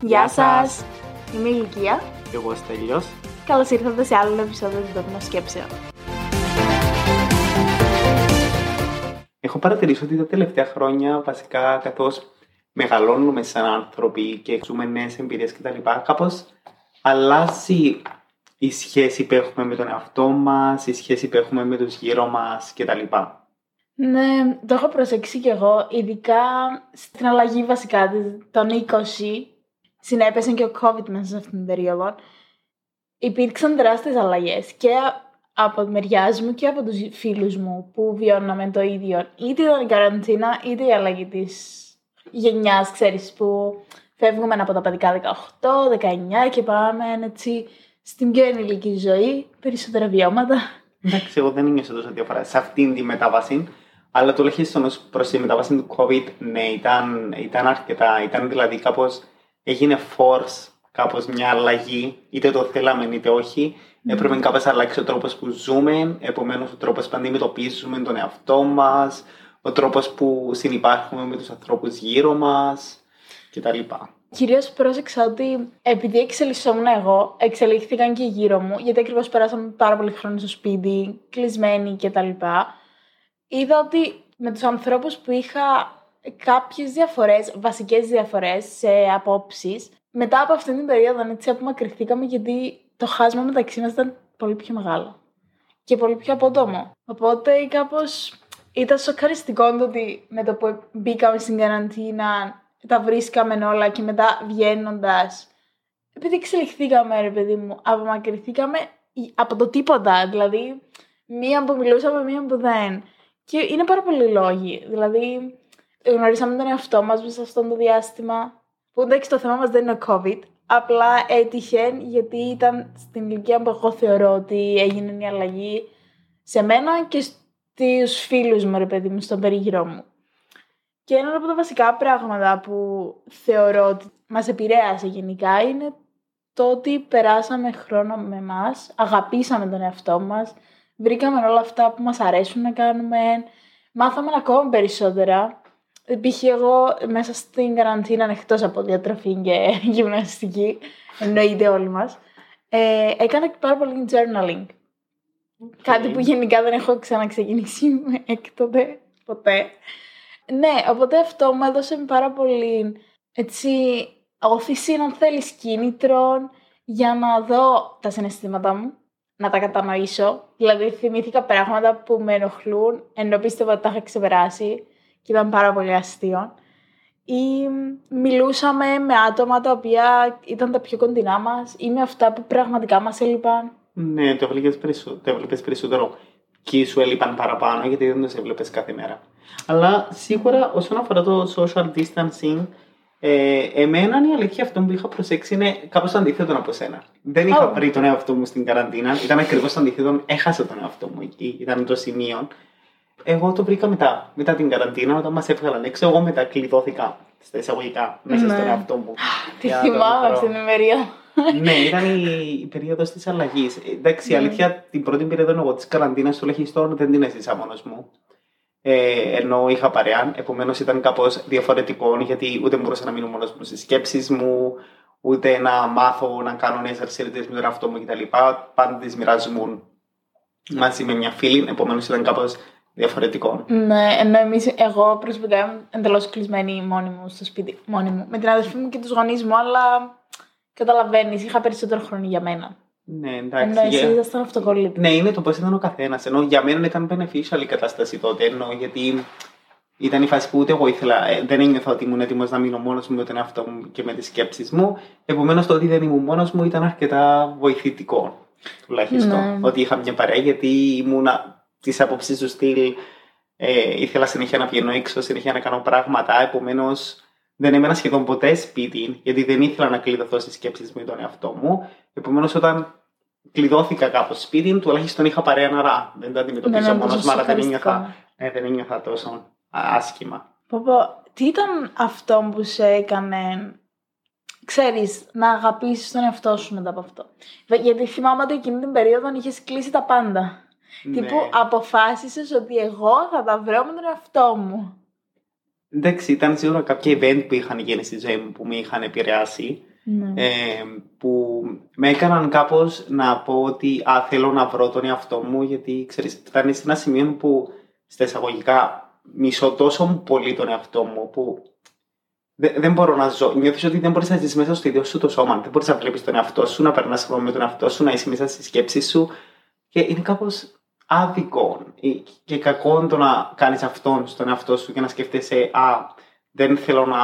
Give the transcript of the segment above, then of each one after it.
Γεια σας, είμαι η Λυκία. Και εγώ Στέλιος. Καλώς ήρθατε σε άλλο επεισόδιο του Δόγμα Σκέψεων. Έχω παρατηρήσει ότι τα τελευταία χρόνια, βασικά καθώς μεγαλώνουμε σαν άνθρωποι και ζούμε νέες εμπειρίες κτλ. Κάπως αλλάζει η σχέση που έχουμε με τον εαυτό μας, η σχέση που έχουμε με τους γύρω μας κτλ. Ναι, το έχω προσέξει κι εγώ, ειδικά στην αλλαγή βασικά των 20, συνέπεσε και ο COVID μέσα σε αυτήν την περίοδο. Υπήρξαν τεράστιες αλλαγές και από τη μεριά μου και από τους φίλους μου που βιώναμε το ίδιο. Είτε ήταν η καραντίνα, είτε η αλλαγή της γενιάς, ξέρεις, που φεύγουμε από τα παιδικά 18, 19 και πάμε έτσι στην πιο ενηλική ζωή, περισσότερα βιώματα. Εντάξει, εγώ δεν σε τόσο διαφορά σε αυτήν τη μετάβαση. Αλλά τουλάχιστον προς τη μετάβαση του COVID, ναι, ήταν, ήταν αρκετά. Ήταν δηλαδή κάπως έγινε force κάπως μια αλλαγή, είτε το θέλαμε είτε όχι. Mm. Έπρεπε κάπως να αλλάξει ο τρόπος που ζούμε, επομένως ο τρόπος που αντιμετωπίζουμε τον εαυτό μας, ο τρόπος που συνεπάρχουμε με τους ανθρώπους γύρω μας κτλ. Κυρίως πρόσεξα ότι επειδή εξελισσόμουν εγώ, εξελίχθηκαν και γύρω μου, γιατί ακριβώς περάσαμε πάρα πολύ χρόνο στο σπίτι, κλεισμένοι κτλ. Είδα ότι με τους ανθρώπους που είχα κάποιες διαφορές, βασικές διαφορές σε απόψεις, μετά από αυτήν την περίοδο έτσι απομακρυνθήκαμε γιατί το χάσμα μεταξύ μας ήταν πολύ πιο μεγάλο και πολύ πιο απότομο. Οπότε κάπως ήταν σοκαριστικό το ότι με το που μπήκαμε στην καραντίνα τα βρίσκαμε όλα και μετά βγαίνοντας. Επειδή εξελιχθήκαμε, ρε παιδί μου, απομακρυνθήκαμε από το τίποτα. Δηλαδή, μία που μιλούσαμε, μία που δεν. Και είναι πάρα πολλοί λόγοι. Δηλαδή, γνωρίσαμε τον εαυτό μας μέσα σε αυτό το διάστημα. Που εντάξει, το θέμα μας δεν είναι ο COVID. Απλά έτυχε γιατί ήταν στην ηλικία που εγώ θεωρώ ότι έγινε η αλλαγή σε μένα και στους φίλους μου, ρε παιδί μου, στον περίγυρό μου. Και ένα από τα βασικά πράγματα που θεωρώ ότι μας επηρέασε γενικά είναι το ότι περάσαμε χρόνο με μας, αγαπήσαμε τον εαυτό μας, βρήκαμε όλα αυτά που μας αρέσουν να κάνουμε, μάθαμε ακόμα περισσότερα. Π.χ. εγώ μέσα στην καραντίνα, εκτός από διατροφή και γυμναστική, εννοείται όλοι μας, ε, έκανα και πάρα πολύ journaling. Κάτι που γενικά δεν έχω ξαναξεκινήσει έκτοτε ποτέ. Ναι, οπότε αυτό μου έδωσε πάρα πολύ έτσι, όθηση, αν θέλεις, κίνητρο για να δω τα συναισθήματα μου, να τα κατανοήσω. Δηλαδή, θυμήθηκα πράγματα που με ενοχλούν, ενώ πίστευα ότι τα είχα ξεπεράσει και ήταν πάρα πολύ αστείο. Ή μιλούσαμε με άτομα τα οποία ήταν τα πιο κοντινά μας ή με αυτά που πραγματικά μας έλειπαν. Ναι, το έβλεπες περισσότερο και σου έλειπαν παραπάνω γιατί δεν τους έβλεπες κάθε μέρα. Αλλά σίγουρα όσον αφορά το social distancing, ε, εμένα η αλήθεια αυτό που είχα προσέξει είναι κάπως αντίθετο από σένα. Δεν είχα βρει τον εαυτό μου στην καραντίνα. Ήταν ακριβώς το αντίθετο. Έχασα τον εαυτό μου εκεί. Ήταν το σημείο. Εγώ το βρήκα μετά, μετά την καραντίνα, όταν μας έβγαλαν έξω. Εγώ μετά κλειδώθηκα στα εισαγωγικά μέσα στον ναι. εαυτό μου. Τι θυμάμαι αυτή την ημερία. ναι, ήταν η, η περίοδος της αλλαγής. Εντάξει, η ναι. αλήθεια, την πρώτη περίοδο εγώ της καραντίνας τουλάχιστον δεν την έζησα μόνος μου ε, ενώ είχα παρέα. Επομένως ήταν κάπως διαφορετικό γιατί ούτε μπορούσα να μείνω μόνος μου στις σκέψεις μου, ούτε να μάθω να κάνω νέες αρσέρτε με τον εαυτό μου κτλ. Πάντα τις μοιράζομαι μαζί με μια φίλη. Επομένως ήταν κάπως διαφορετικό. Ναι, ενώ εμείς, εγώ προσωπικά είμαι εντελώς κλεισμένη μόνη μου στο σπίτι, μόνη μου, με την αδερφή μου και τους γονείς μου, αλλά καταλαβαίνεις, είχα περισσότερο χρόνο για μένα. Ναι, εντάξει. Ενώ εσύ για... ήταν αυτοκόλλητη. Ναι, είναι το πώς ήταν ο καθένας. Ενώ για μένα ήταν beneficial η κατάσταση τότε. Ενώ γιατί ήταν η φάση που ούτε εγώ ήθελα. Ε, δεν ένιωθα ότι ήμουν έτοιμος να μείνω μόνος μου με τον εαυτό μου και με τις σκέψεις μου. Επομένως, το ότι δεν ήμουν μόνος μου ήταν αρκετά βοηθητικό. Τουλάχιστον. Ναι. Ότι είχα μια παρέα γιατί ήμουν της άποψης του στυλ. Ε, ήθελα συνέχεια να βγαίνω έξω, συνέχεια να κάνω πράγματα. Επομένως, δεν έμενα σχεδόν ποτέ σπίτι, γιατί δεν ήθελα να κλειδωθώ στις σκέψεις μου με τον εαυτό μου. Επομένως, όταν κλειδώθηκα κάπως σπίτι, τουλάχιστον είχα παρέα νερά. Δεν το αντιμετωπίζω μόνος μου, αλλά δεν ένιωθα, ναι, δεν ένιωθα τόσο άσχημα. Ποπό, τι ήταν αυτό που σε έκανε, ξέρεις, να αγαπήσεις τον εαυτό σου μετά από αυτό; Γιατί θυμάμαι ότι εκείνη την περίοδο είχες κλείσει τα πάντα. Ναι. Τύπου αποφάσισες ότι εγώ θα τα βρω με τον εαυτό μου. Εντάξει, ήταν σίγουρα κάποια event που είχαν γίνει στη ζωή μου που με είχαν επηρεάσει. Ναι. ε, που με έκαναν κάπως να πω ότι α, θέλω να βρω τον εαυτό μου γιατί ξέρεις, φτάνει σε ένα σημείο που στα εισαγωγικά μισώ τόσο πολύ τον εαυτό μου που δεν, δεν μπορώ να ζω. Νιώθεις ότι δεν μπορείς να ζεις μέσα στο ίδιο σου το σώμα. Δεν μπορείς να βλέπεις τον εαυτό σου, να περνάς χρόνο με τον εαυτό σου, να είσαι μέσα στη σκέψη σου και είναι κάπως άδικο και κακό το να κάνεις αυτόν στον εαυτό σου και να σκέφτεσαι «Α, δεν θέλω να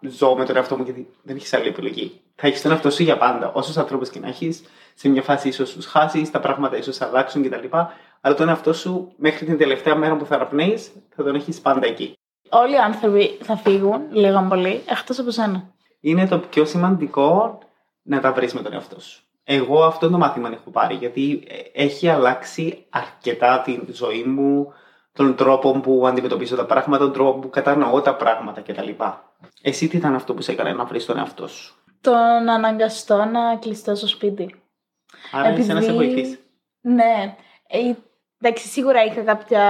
ζω με τον εαυτό μου γιατί δεν έχεις άλλη επιλογή». Θα έχεις τον εαυτό σου για πάντα. Όσους ανθρώπους και να έχεις, σε μια φάση ίσως τους χάσεις, τα πράγματα ίσως αλλάξουν κτλ. Αλλά τον εαυτό σου μέχρι την τελευταία μέρα που θα αναπνέει θα τον έχεις πάντα εκεί. Όλοι οι άνθρωποι θα φύγουν λίγο πολύ, εκτός από σένα. Είναι το πιο σημαντικό να τα βρεις με τον εαυτό σου. Εγώ αυτό το μάθημα έχω πάρει γιατί έχει αλλάξει αρκετά τη ζωή μου, τον τρόπο που αντιμετωπίζω τα πράγματα, τον τρόπο που κατανοώ τα πράγματα κτλ. Εσύ τι ήταν αυτό που σε έκανε να βρεις τον εαυτό σου; Το να αναγκαστώ να κλειστώ στο σπίτι. Άρα Επειδή... να σε βοηθήσει. Ναι. Ε, εντάξει, σίγουρα είχα κάποια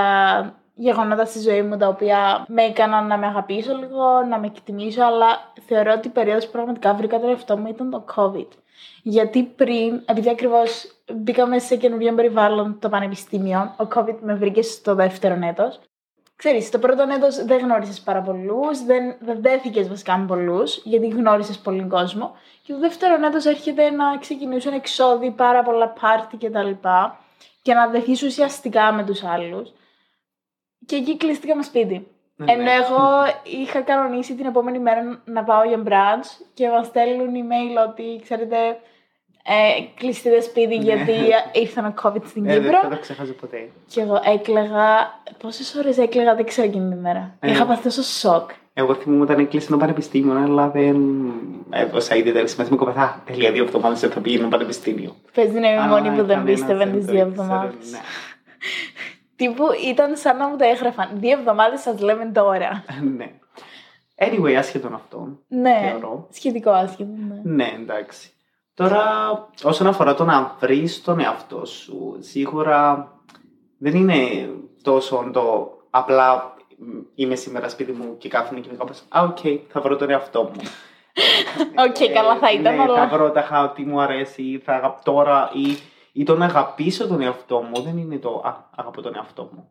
γεγονότα στη ζωή μου τα οποία με έκαναν να με αγαπήσω λίγο, να με εκτιμήσω, αλλά θεωρώ ότι η περίοδος που πραγματικά βρήκα τον εαυτό μου ήταν το COVID. Γιατί πριν, επειδή ακριβώς μπήκαμε σε καινούριο περιβάλλον το πανεπιστήμιο, ο COVID με βρήκε στο δεύτερο έτος. Ξέρεις, το πρώτο έτος δεν γνώρισες πάρα πολλούς, δεν, δεν δέθηκες βασικά με πολλούς, γιατί γνώρισες πολύ κόσμο. Και το δεύτερο έτος έρχεται να ξεκινήσουν εξόδοι, πάρα πολλά πάρτι κτλ. Και, και να δεθείς ουσιαστικά με τους άλλους. Και εκεί κλείστηκα με σπίτι. Ναι, Ενώ ναι. εγώ είχα κανονίσει την επόμενη μέρα να πάω για brunch και μας στέλνουν email ότι, ξέρετε, ε, κλειστείτε σπίτι ναι. γιατί ήρθε ένα COVID στην ε, Κύπρο. Δεν θα το ξεχάσω ποτέ. Και εγώ έκλαιγα. Πόσες ώρες έκλαιγα, δεν ξέρω εκείνη τη μέρα. Ε, Είχα πάθει τόσο σοκ. Εγώ θυμούμαι όταν έκλεισε το πανεπιστήμιο, αλλά δεν έδωσα ιδιαίτερη σημασία. Με κοπεθά, τελεία δύο εβδομάδες δεν θα πήγαινε πανεπιστήμιο. Παίζει να είμαι μόνη που δεν πίστευε τις δύο εβδομάδες. Ναι. Τύπου ήταν σαν να μου τα έγραφαν. Δύο εβδομάδες σας λέμε τώρα. ναι. Anyway, άσχετον αυτό. Ναι. Θεωρώ. Σχετικό άσχετο. Ναι. ναι, εντάξει. Τώρα, όσον αφορά το να βρεις τον εαυτό σου, σίγουρα δεν είναι τόσο το απλά είμαι σήμερα σπίτι μου και κάθομαι και είμαι κάπως «Α, οκ, θα βρω τον εαυτό μου». OK, okay, καλά θα ήταν, ναι, αλλά... θα βρω τα ό,τι μου αρέσει, θα τώρα ή, ή το να αγαπήσω τον εαυτό μου δεν είναι το «Α, αγαπώ τον εαυτό μου».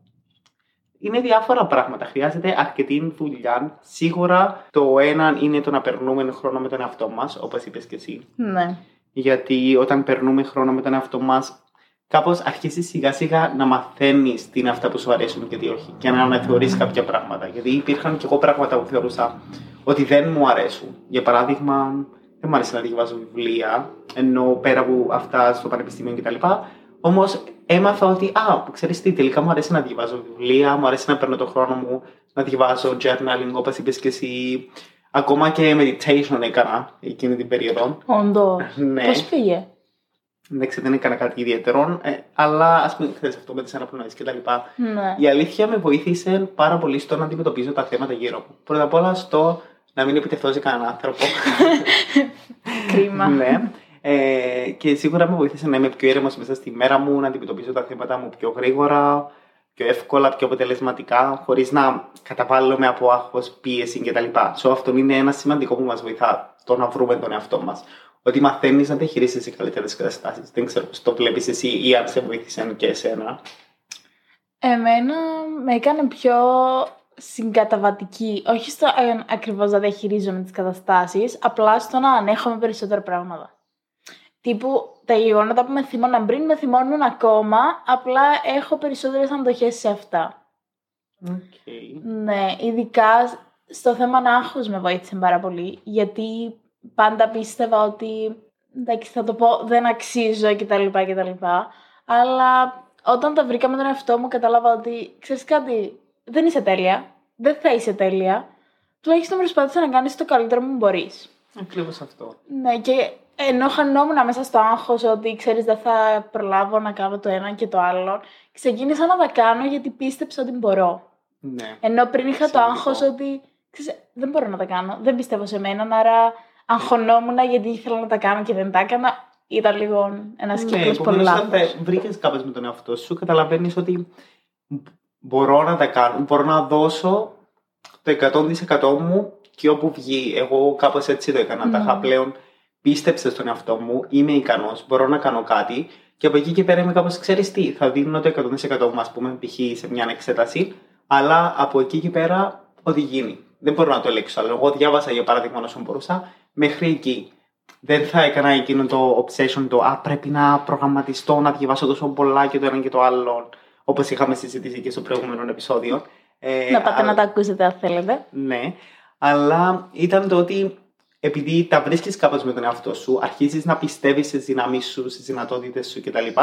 Είναι διάφορα πράγματα. Χρειάζεται αρκετή δουλειά. Σίγουρα το ένα είναι το να περνούμε χρόνο με τον εαυτό μας, όπως είπες και εσύ. Ναι. Γιατί όταν περνούμε χρόνο με τον εαυτό μας, κάπως αρχίσει σιγά σιγά να μαθαίνεις τι είναι αυτά που σου αρέσουν και τι όχι. Και να αναθεωρείς κάποια πράγματα. Γιατί υπήρχαν και εγώ πράγματα που θεωρούσα ότι δεν μου αρέσουν. Για παράδειγμα, δεν μου αρέσει να διαβάζω βιβλία, ενώ πέρα από αυτά στο πανεπιστήμιο κτλ. Όμως έμαθα ότι, α, ξέρεις τι, τελικά μου αρέσει να διαβάζω βιβλία, μου αρέσει να παίρνω το χρόνο μου να διαβάζω journaling, όπως είπες και εσύ. Ακόμα και meditation έκανα εκείνη την περίοδο. Όντως. ναι. Πώς πήγε; Δεν ξέρω, δεν έκανα κάτι ιδιαίτερο, ε, αλλά ας πούμε, ξέρεις αυτό με τις αναπνοές και τα λοιπά. Ναι. Η αλήθεια με βοήθησε πάρα πολύ στο να αντιμετωπίζω τα θέματα γύρω μου. Πρώτα απ' όλα στο να μην επιτεθώ σε κανέναν άνθρωπο. Κρίμα. ναι. Ε, και σίγουρα με βοήθησε να είμαι πιο ήρεμος μέσα στη μέρα μου, να αντιμετωπίζω τα θέματα μου πιο γρήγορα, πιο εύκολα, πιο αποτελεσματικά, χωρίς να καταβάλλομαι από άγχος, πίεση κτλ. So, αυτό είναι ένα σημαντικό που μας βοηθά το να βρούμε τον εαυτό μας. Ότι μαθαίνεις να διαχειρίζεσαι σε καλύτερες καταστάσεις. Δεν ξέρω πώς το βλέπεις εσύ ή αν σε βοήθησαν και εσένα. Εμένα με έκανε πιο συγκαταβατική. Όχι στο ε, ακριβώς να διαχειρίζομαι τις καταστάσεις, απλά στο να ανέχομαι περισσότερα πράγματα. Τύπου τα γεγονότα που με θυμώναν πριν με θυμώνουν ακόμα, απλά έχω περισσότερες αντοχές σε αυτά. Okay. Ναι, ειδικά στο θέμα άγχος με βοήθησε πάρα πολύ, γιατί πάντα πίστευα ότι, εντάξει θα το πω, δεν αξίζω κτλ. κτλ. Αλλά όταν τα βρήκα με τον εαυτό μου κατάλαβα ότι, ξέρεις κάτι, δεν είσαι τέλεια, δεν θα είσαι τέλεια, τουλάχιστον προσπάθησα να κάνεις το καλύτερο που μπορείς. Ακριβώς αυτό. Ναι, και ενώ χανόμουν μέσα στο άγχος ότι ξέρεις, δεν θα προλάβω να κάνω το ένα και το άλλο, ξεκίνησα να τα κάνω γιατί πίστεψα ότι μπορώ. Ναι. Ενώ πριν είχα το άγχος ότι ξέρεις, δεν μπορώ να τα κάνω, δεν πιστεύω σε μένα, άρα αγχωνόμουν γιατί ήθελα να τα κάνω και δεν τα έκανα. Ήταν λίγο ένας ναι, κύκλος πολύ λάθο. Όταν βρήκες κάποιο με τον εαυτό σου, καταλαβαίνεις ότι μπορώ να τα κάνω, μπορώ να δώσω το 100% μου και όπου βγει. Εγώ κάπως έτσι το έκανα. Τα είχα πλέον πίστεψε στον εαυτό μου, είμαι ικανός, μπορώ να κάνω κάτι. Και από εκεί και πέρα είμαι κάπως, ξέρεις τι, θα δίνω το 100% μου, ας πούμε, π.χ. σε μια εξέταση, αλλά από εκεί και πέρα ό,τι γίνει. Δεν μπορώ να το ελέγξω άλλο. Εγώ διάβασα για παράδειγμα όσο μπορούσα μέχρι εκεί. Δεν θα έκανα εκείνο το obsession το Α, πρέπει να προγραμματιστώ, να διαβάσω τόσο πολλά και το ένα και το άλλο, όπως είχαμε συζητήσει και στο προηγούμενο επεισόδιο. Ε, να πάτε να τα ακούσετε αν θέλετε. Ναι, αλλά ήταν το ότι επειδή τα βρίσκεις κάπως με τον εαυτό σου, αρχίζεις να πιστεύεις στις δυνάμει σου, στις δυνατότητες σου κτλ.,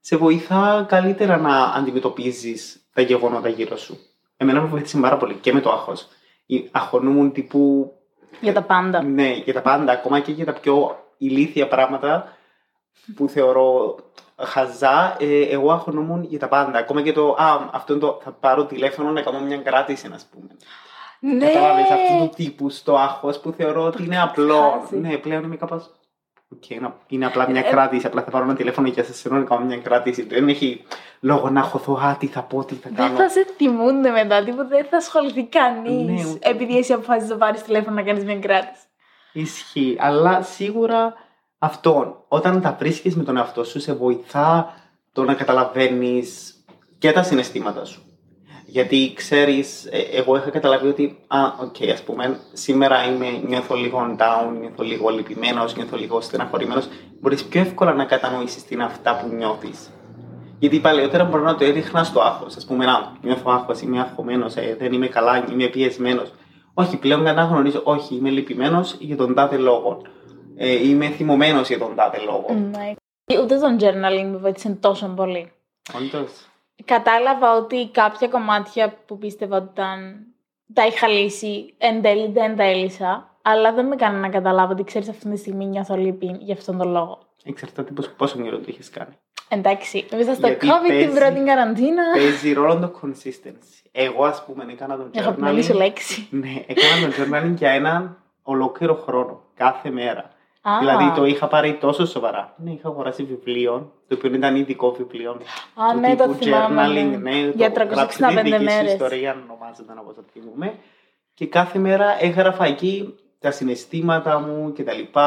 σε βοηθά καλύτερα να αντιμετωπίζεις τα γεγονότα γύρω σου. Εμένα με βοήθησε πάρα πολύ και με το άγχος. Αχωνούμουν τύπου. Για τα πάντα. Ναι, για τα πάντα. Ακόμα και για τα πιο ηλίθια πράγματα που θεωρώ χαζά, ε, εγώ αχωνούμουν για τα πάντα. Ακόμα και το, α, αυτό το, θα πάρω τηλέφωνο να κάνω μια κράτηση, ας πούμε. Ναι. Καταλάβεις αυτού του τύπου στο άγχος που θεωρώ ότι είναι απλό. Ναι, πλέον είμαι κάπως. Okay, είναι απλά μια ε, κράτηση. Απλά θα πάρω ένα τηλέφωνο και σα στείλω να κάνω μια κράτηση. Δεν έχει λόγο να αγχωθώ. Α, τι θα πω, τι θα κάνω. Δεν θα σε θυμούνται μετά. Τίποτα δεν θα ασχοληθεί κανείς. Ναι, επειδή εσύ αποφασίζει να πάρεις τηλέφωνο να κάνεις μια κράτηση. Ισχύει. Αλλά σίγουρα αυτό, όταν τα βρίσκεις με τον εαυτό σου, σε βοηθά το να καταλαβαίνεις και τα συναισθήματα σου. Γιατί ξέρεις, ε, εγώ είχα καταλάβει ότι, α, OK, okay, ας πούμε, σήμερα είμαι, νιώθω λίγο down, νιώθω λίγο λυπημένος, νιώθω λίγο στεναχωρημένος. Μπορείς πιο εύκολα να κατανοήσεις τι είναι αυτά που νιώθεις. Γιατί παλαιότερα μπορώ να το έδειχνα στο άγχος. Α πούμε, να, νιώθω άγχος, είμαι αγχωμένος, ε, δεν είμαι καλά, είμαι πιεσμένος. Όχι, πλέον καταγνωρίζω, όχι, είμαι λυπημένος για τον τάδε λόγο. Ε, είμαι θυμωμένος για τον τάδε λόγο. Ναι. Ούτε τον journaling με βοήθησε τόσο πολύ. Όντως κατάλαβα ότι κάποια κομμάτια που πίστευα ότι ήταν τα είχα λύσει, εν τέλει δεν τα έλυσα, αλλά δεν με έκανε να καταλάβω ότι ξέρεις αυτή τη στιγμή νιώθω λύπη για αυτόν τον λόγο. Εξαρτάται πόσο καιρό το είχες κάνει. Εντάξει, μέσα στο COVID την πρώτη καραντίνα. Παίζει ρόλο το consistency. Εγώ, ας πούμε, έκανα τον journaling. Έχω λέξη. Ναι, έκανα τον journaling για έναν ολόκληρο χρόνο, κάθε μέρα. Ah. Δηλαδή το είχα πάρει τόσο σοβαρά. Ναι, είχα αγοράσει βιβλίο, το οποίο ήταν ειδικό βιβλίο. Α, ναι, το θυμάμαι. Ναι. ναι, για 365 μέρες. ιστορία ονομάζεται, όπως το θυμούμε. Και κάθε μέρα έγραφα εκεί τα συναισθήματα μου κτλ.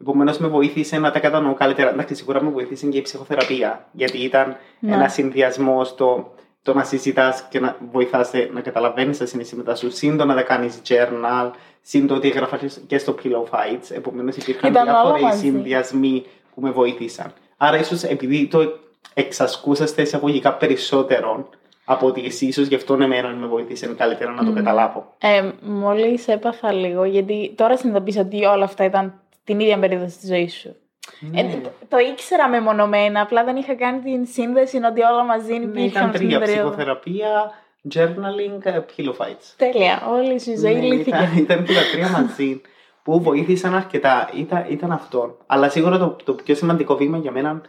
Επομένως, με βοήθησε να τα κατανοώ καλύτερα. Εντάξει, σίγουρα με βοήθησε και η ψυχοθεραπεία. Γιατί ήταν ναι. ένα συνδυασμό στο το να συζητάς και να βοηθάς να καταλαβαίνεις τα συναισθήματα σου, σύντομα να τα κάνεις journal, σύν το ότι έγραφα και στο Pillow Fights. Επομένως, υπήρχαν διάφοροι συνδυασμοί που με βοήθησαν. Άρα, ίσως επειδή το εξασκούσαστε εισαγωγικά περισσότερο από ότι εσύ, ίσως γι' αυτό εμένα με βοήθησε καλύτερα να το καταλάβω. Ε, Μόλις έπαθα λίγο, γιατί τώρα συνειδητοποίησα ότι όλα αυτά ήταν την ίδια περίοδο τη ζωή σου. Ναι. Ε, το, το, ήξερα μεμονωμένα, απλά δεν είχα κάνει την σύνδεση ότι όλα μαζί ναι, υπήρχαν. Ναι, ήταν τρία, ψυχοθεραπεία, journaling, ε, pillow fights. Τέλεια, όλη η ζωή ναι, λύθηκε. Ήταν, ήταν και τα τρία μαζί που βοήθησαν αρκετά. Ήταν, ήταν αυτό. Αλλά σίγουρα το, το πιο σημαντικό βήμα για μένα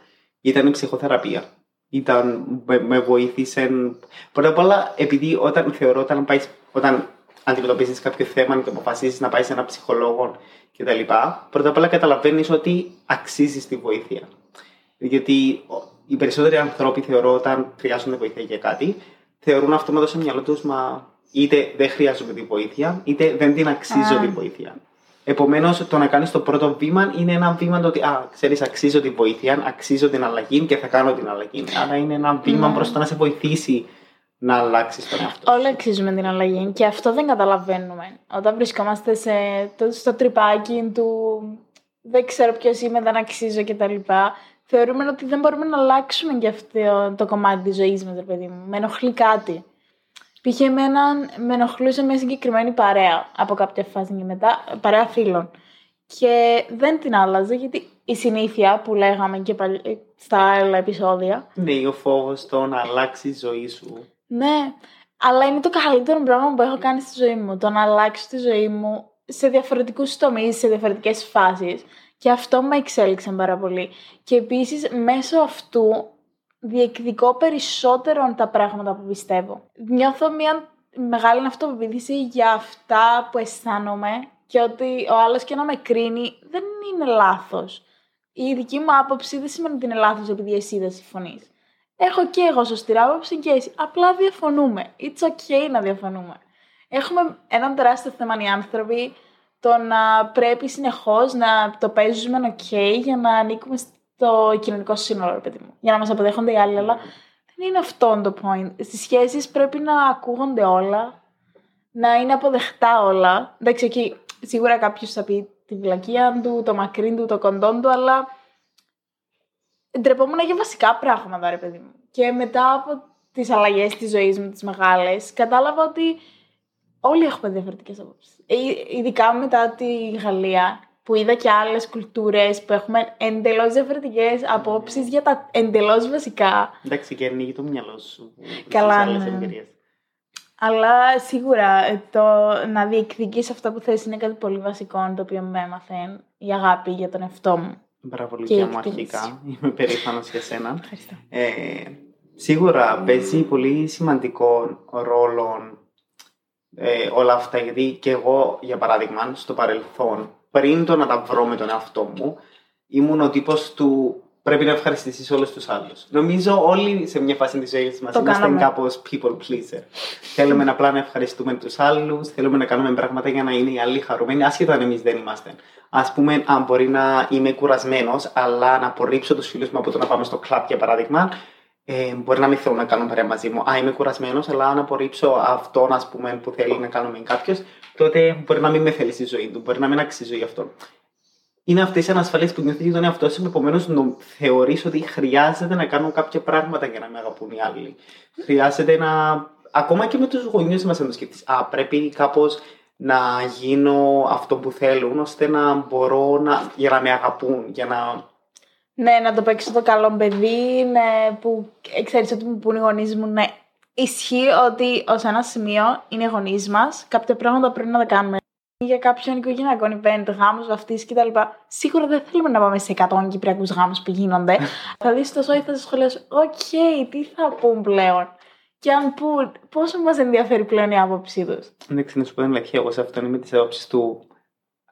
ήταν η ψυχοθεραπεία. Ήταν, με, με βοήθησε. Πρώτα απ' όλα, επειδή όταν θεωρώ, όταν, πάει, όταν αντιμετωπίζεις κάποιο θέμα και αποφασίζεις να πάεις σε έναν ψυχολόγο κτλ. Πρώτα απ' όλα καταλαβαίνεις ότι αξίζεις τη βοήθεια. Γιατί οι περισσότεροι άνθρωποι θεωρώ όταν χρειάζονται βοήθεια για κάτι, θεωρούν αυτόματα στο μυαλό τους, μα είτε δεν χρειάζομαι τη βοήθεια, είτε δεν την αξίζω τη βοήθεια. Επομένως, το να κάνεις το πρώτο βήμα είναι ένα βήμα το ότι, α, ξέρεις, αξίζω τη βοήθεια, αξίζω την αλλαγή και θα κάνω την αλλαγή. Άρα είναι ένα βήμα mm. προ το να σε βοηθήσει να αλλάξεις τον εαυτό. Όλοι αξίζουμε την αλλαγή και αυτό δεν καταλαβαίνουμε. Όταν βρισκόμαστε σε, το, στο τρυπάκι του δεν ξέρω ποιος είμαι, δεν αξίζω κτλ. Θεωρούμε ότι δεν μπορούμε να αλλάξουμε και αυτό το κομμάτι της ζωής μας, παιδί μου. Με ενοχλεί κάτι. Π.χ. με ενοχλούσε μια συγκεκριμένη παρέα από κάποια φάση και μετά, παρέα φίλων. Και δεν την άλλαζε γιατί η συνήθεια που λέγαμε και στα άλλα επεισόδια. Ναι, ο φόβος το να αλλάξει η ζωή σου. Ναι, αλλά είναι το καλύτερο πράγμα που έχω κάνει στη ζωή μου. Το να αλλάξω τη ζωή μου σε διαφορετικούς τομείς, σε διαφορετικές φάσεις. Και αυτό με εξέλιξε πάρα πολύ. Και επίσης μέσω αυτού διεκδικώ περισσότερο τα πράγματα που πιστεύω. Νιώθω μια μεγάλη αυτοπεποίθηση για αυτά που αισθάνομαι και ότι ο άλλος και να με κρίνει δεν είναι λάθος. Η δική μου άποψη δεν σημαίνει ότι είναι λάθος επειδή εσύ δεν συμφωνείς. Έχω και εγώ σωστή άποψη και εσύ. Απλά διαφωνούμε. It's okay να διαφωνούμε. Έχουμε έναν τεράστιο θέμα οι άνθρωποι το να πρέπει συνεχώς να το παίζουμε ok για να ανήκουμε στο κοινωνικό σύνολο, ρε παιδί μου. Για να μας αποδέχονται οι άλλοι, αλλά δεν είναι αυτό το point. Στις σχέσεις πρέπει να ακούγονται όλα, να είναι αποδεχτά όλα. Εντάξει, εκεί σίγουρα κάποιος θα πει τη βλακεία του, το μακρύ του, το κοντό του, αλλά ντρεπόμουν για βασικά πράγματα, ρε παιδί μου. Και μετά από τις αλλαγές της ζωής μου, τις μεγάλες, κατάλαβα ότι όλοι έχουμε διαφορετικές απόψεις. Ε, ειδικά μετά τη Γαλλία, που είδα και άλλες κουλτούρες που έχουμε εντελώς διαφορετικές απόψεις για τα εντελώς βασικά. Εντάξει, και ανοίγει το μυαλό σου. Καλά, ναι. Αλλά σίγουρα ε, το να διεκδικείς αυτό που θες είναι κάτι πολύ βασικό, το οποίο με έμαθε η αγάπη για τον εαυτό μου. Μπράβο, Λουκία μου, αρχικά. Είμαι περήφανος για σένα. Ευχαριστώ. Ε, σίγουρα παίζει πολύ σημαντικό ρόλο ε, όλα αυτά, γιατί και εγώ, για παράδειγμα, στο παρελθόν, πριν το να τα βρω με τον εαυτό μου, ήμουν ο τύπος του πρέπει να ευχαριστήσεις όλους τους άλλους. Νομίζω όλοι σε μια φάση της ζωής μας είμαστε κάπως people pleaser. θέλουμε απλά να ευχαριστούμε τους άλλους, θέλουμε να κάνουμε πράγματα για να είναι οι άλλοι χαρούμενοι, άσχετα αν εμείς δεν είμαστε. Α πούμε, αν μπορεί να είμαι κουρασμένος, αλλά να απορρίψω τους φίλους μου από το να πάμε στο κλαπ, για παράδειγμα, ε, μπορεί να μην θέλουν να κάνουν παρέα μαζί μου. Α, είμαι κουρασμένος, αλλά αν απορρίψω αυτόν ας πούμε, που θέλει να κάνουμε κάποιος, τότε μπορεί να μην με θέλει στη ζωή του, μπορεί να μην αξίζει γι' αυτό είναι αυτές οι ανασφαλίε που νιώθεις για τον εαυτό σου. Επομένως, θεωρείς ότι χρειάζεται να κάνω κάποια πράγματα για να με αγαπούν οι άλλοι. Χρειάζεται να. Ακόμα και με τους γονεί μας, να το σκεφτείς. Α, πρέπει κάπως να γίνω αυτό που θέλουν, ώστε να μπορώ να. για να με αγαπούν, για να. Ναι, να το παίξω το καλό παιδί, ναι, που ξέρεις ότι μου πούν οι γονείς μου, ναι. Ισχύει ότι ως ένα σημείο είναι οι γονείς μας, κάποια πράγματα πρέπει να τα κάνουμε για κάποιον οικογενειακό event, γάμους, βαφτίσεις κτλ. Σίγουρα δεν θέλουμε να πάμε σε 100 κυπριακούς γάμους που γίνονται. θα δεις το σόι, θα σου σχολιάσω, Οκ, τι θα πούν πλέον; Και αν πούν, πόσο μας ενδιαφέρει πλέον η άποψή τους; Δεν ξέρω να σου πω την αλήθεια, εγώ σε αυτόν είμαι της άποψης του.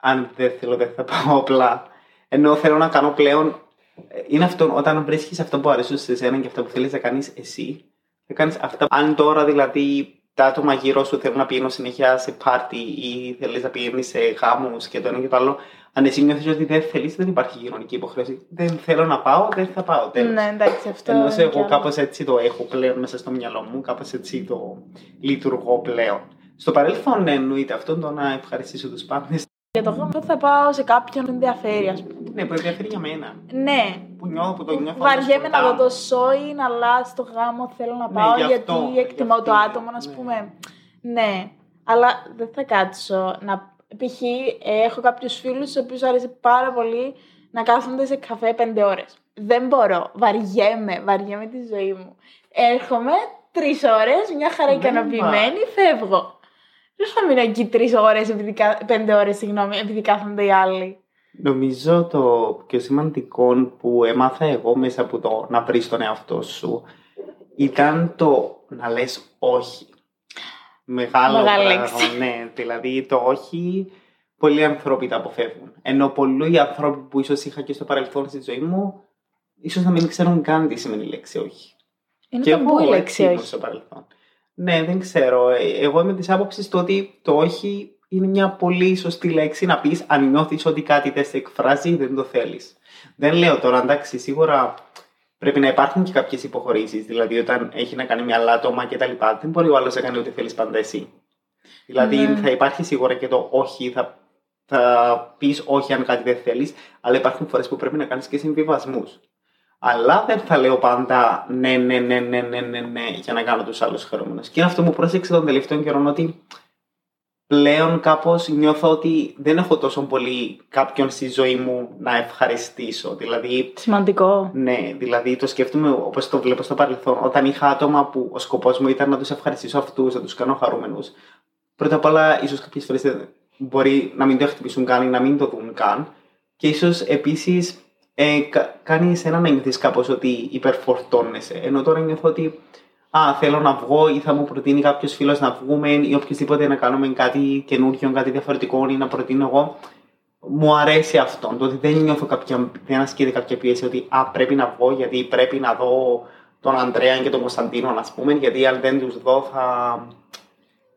Αν δεν θέλω, δεν θα πάω απλά. Ενώ θέλω να κάνω πλέον. Είναι αυτό, όταν βρίσκεις αυτό που αρέσει σε εσένα και αυτό που θέλεις να κάνεις εσύ, θα κάνεις αυτά. Αν τώρα δηλαδή τα άτομα γύρω σου θέλουν να πηγαίνουν συνέχεια σε πάρτι ή θέλεις να πηγαίνει σε γάμου και το ένα και το άλλο. Αν εσύ νιώθεις ότι δεν θέλεις, δεν υπάρχει κοινωνική υποχρέωση. Δεν θέλω να πάω, δεν θα πάω. Τέλος. Ναι, εντάξει, αυτό. Ενώ εγώ κάπως έτσι το έχω πλέον μέσα στο μυαλό μου, κάπως έτσι το λειτουργώ πλέον. Στο παρελθόν εννοείται αυτό το να ευχαριστήσω τους πάντες. Για το γάμο θα πάω σε κάποιον που ενδιαφέρει, ας πούμε. Ναι, που ενδιαφέρει για μένα. Ναι. Που νιώθω, που το νιώθω. Βαριέμαι να δω το σόι, αλλά στο γάμο θέλω να ναι, πάω ναι, γιατί αυτό, εκτιμώ το άτομο, ας ναι. πούμε. Ναι, αλλά δεν θα κάτσω να. Π.χ. έχω κάποιους φίλους, του οποίους αρέσει πάρα πολύ να κάθονται σε καφέ πέντε ώρες. Δεν μπορώ. Βαριέμαι, βαριέμαι τη ζωή μου. Έρχομαι τρεις ώρες, μια χαρά ικανοποιημένη, φεύγω. Δεν θα μείνω εκεί τρεις ώρες, πέντε ώρες, συγγνώμη, επειδή κάθονται οι άλλοι. Νομίζω το πιο σημαντικό που έμαθα εγώ μέσα από το να βρεις τον εαυτό σου ήταν το να λες όχι. Μεγάλο Μεγάλη πράγμα, ναι. Δηλαδή το όχι, πολλοί άνθρωποι τα αποφεύγουν. Ενώ πολλοί άνθρωποι που ίσως είχα και στο παρελθόν στη ζωή μου, ίσως να μην ξέρουν καν τι σημαίνει η λέξη όχι. Είναι και εγώ η λέξη όχι. Στο παρελθόν. Ναι, δεν ξέρω. Ε, εγώ είμαι της άποψης ότι το όχι είναι μια πολύ σωστή λέξη να πεις αν νιώθεις ότι κάτι δεν σε εκφράζει ή δεν το θέλεις. Δεν λέω τώρα, εντάξει, σίγουρα πρέπει να υπάρχουν και κάποιες υποχωρήσεις. Δηλαδή, όταν έχει να κάνει με άλλα άτομα κτλ., δεν μπορεί ο άλλος να κάνει ό,τι θέλεις πάντα εσύ. Δηλαδή, ναι. θα υπάρχει σίγουρα και το όχι, θα, θα πεις όχι αν κάτι δεν θέλεις, αλλά υπάρχουν φορές που πρέπει να κάνεις και συμβιβασμούς. Αλλά δεν θα λέω πάντα ναι, ναι, ναι, ναι, ναι, ναι, ναι για να κάνω τους άλλους χαρούμενους. Και είναι αυτό που πρόσεξε τον τελευταίο καιρό ότι πλέον κάπως νιώθω ότι δεν έχω τόσο πολύ κάποιον στη ζωή μου να ευχαριστήσω. Δηλαδή, Σημαντικό. Ναι, δηλαδή το σκέφτομαι όπως το βλέπω στο παρελθόν. Όταν είχα άτομα που ο σκοπός μου ήταν να τους ευχαριστήσω αυτούς, να τους κάνω χαρούμενους. Πρώτα απ' όλα, ίσως κάποιες φορές μπορεί να μην το χτυπήσουν καν ή να μην το δουν καν. Και ίσως επίσης ε, κάνει εσένα να νιώθεις κάπως ότι υπερφορτώνεσαι. Ενώ τώρα νιώθω ότι α, θέλω να βγω ή θα μου προτείνει κάποιος φίλος να βγούμε ή οποιοδήποτε να κάνουμε κάτι καινούργιο, κάτι διαφορετικό ή να προτείνω εγώ. Μου αρέσει αυτό. Το ότι δεν νιώθω κάποια, δεν ασκείται κάποια πίεση ότι α, πρέπει να βγω γιατί πρέπει να δω τον Αντρέα και τον Κωνσταντίνο, ας πούμε, γιατί αν δεν τους δω θα,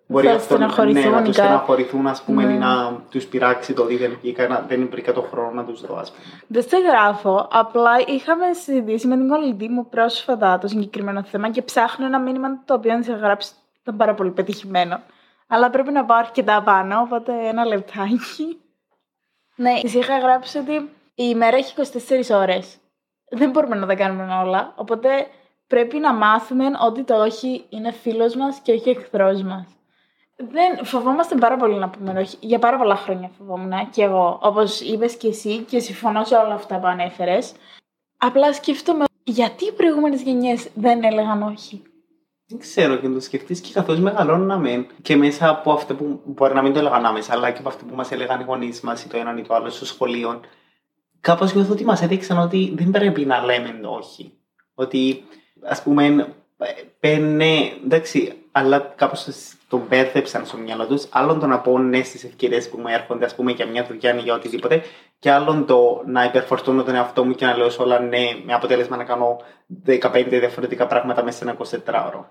Μπορεί Θα αυτό να, ναι, στεναχωρηθούν να ή τους κάτι. στεναχωρηθούν, ας πούμε, Ναι. ή να τους πειράξει το ότι δεν βγήκα, να- δεν βρήκα το χρόνο να τους δω, ας πούμε. Δεν σε γράφω. Απλά είχαμε συζητήσει με την κολλητή μου πρόσφατα το συγκεκριμένο θέμα και ψάχνω ένα μήνυμα το οποίο σε γράψει ήταν πάρα πολύ πετυχημένο. Αλλά πρέπει να πάω αρκετά πάνω, οπότε ένα λεπτάκι. Ναι, της είχα γράψει ότι η ημέρα έχει 24 ώρες. Δεν μπορούμε να τα κάνουμε όλα. Οπότε πρέπει να μάθουμε ότι το όχι είναι φίλος μας και όχι εχθρός μας. Δεν, φοβόμαστε πάρα πολύ να πούμε όχι. Για πάρα πολλά χρόνια φοβόμουν και εγώ. Όπως είπες και εσύ και συμφωνώ σε όλα αυτά που ανέφερες. Απλά σκέφτομαι γιατί οι προηγούμενες γενιές δεν έλεγαν όχι; Δεν ξέρω και να το σκεφτείς και καθώς μεγαλώναμε και μέσα από αυτό που μπορεί να μην το έλεγαν άμεσα, αλλά και από αυτό που μας έλεγαν οι γονείς μας ή το έναν ή το άλλο στο σχολείο, κάπως νιώθω ότι μας έδειξαν ότι δεν πρέπει να λέμε όχι. Ότι ας πούμε, παίρνε, εντάξει, αλλά κάπως το μπέρδεψαν στο μυαλό τους. Άλλον το να πω ναι στις ευκαιρίες που μου έρχονται, ας πούμε, για μια δουλειά ή για οτιδήποτε, και άλλον το να υπερφορτώνω τον εαυτό μου και να λέω σε όλα ναι, με αποτέλεσμα να κάνω 15 διαφορετικά πράγματα μέσα σε ένα 24ωρο.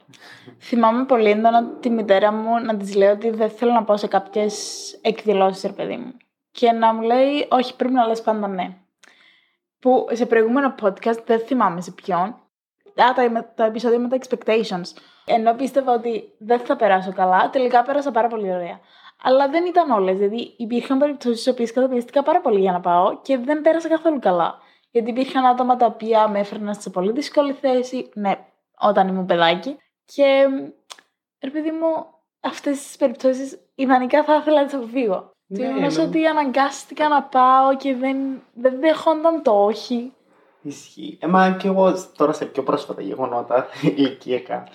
Θυμάμαι πολύ έντονα τη μητέρα μου να της λέω ότι δεν θέλω να πάω σε κάποιες εκδηλώσεις, ρε παιδί μου. Και να μου λέει, Όχι, πρέπει να λες πάντα ναι. Που σε προηγούμενο podcast, δεν θυμάμαι σε ποιον, Α, το, το επεισόδιο με τα expectations. Ενώ πίστευα ότι δεν θα περάσω καλά, τελικά πέρασα πάρα πολύ ωραία. Αλλά δεν ήταν όλες. Δηλαδή, υπήρχαν περιπτώσεις στις οποίες καταπιεστήκα πάρα πολύ για να πάω και δεν πέρασα καθόλου καλά. Γιατί υπήρχαν άτομα τα οποία με έφερναν σε πολύ δύσκολη θέση, ναι, όταν ήμουν παιδάκι. Και ρε παιδί μου, αυτές τις περιπτώσεις ιδανικά θα ήθελα να τις αποφύγω. Ναι, Το γεγονό ναι. ότι αναγκάστηκα να πάω και δεν, δεν δεχόνταν το όχι. Ισχύει. Ε, μα και εγώ τώρα σε πιο πρόσφατα γεγονότα, ηλικιακά.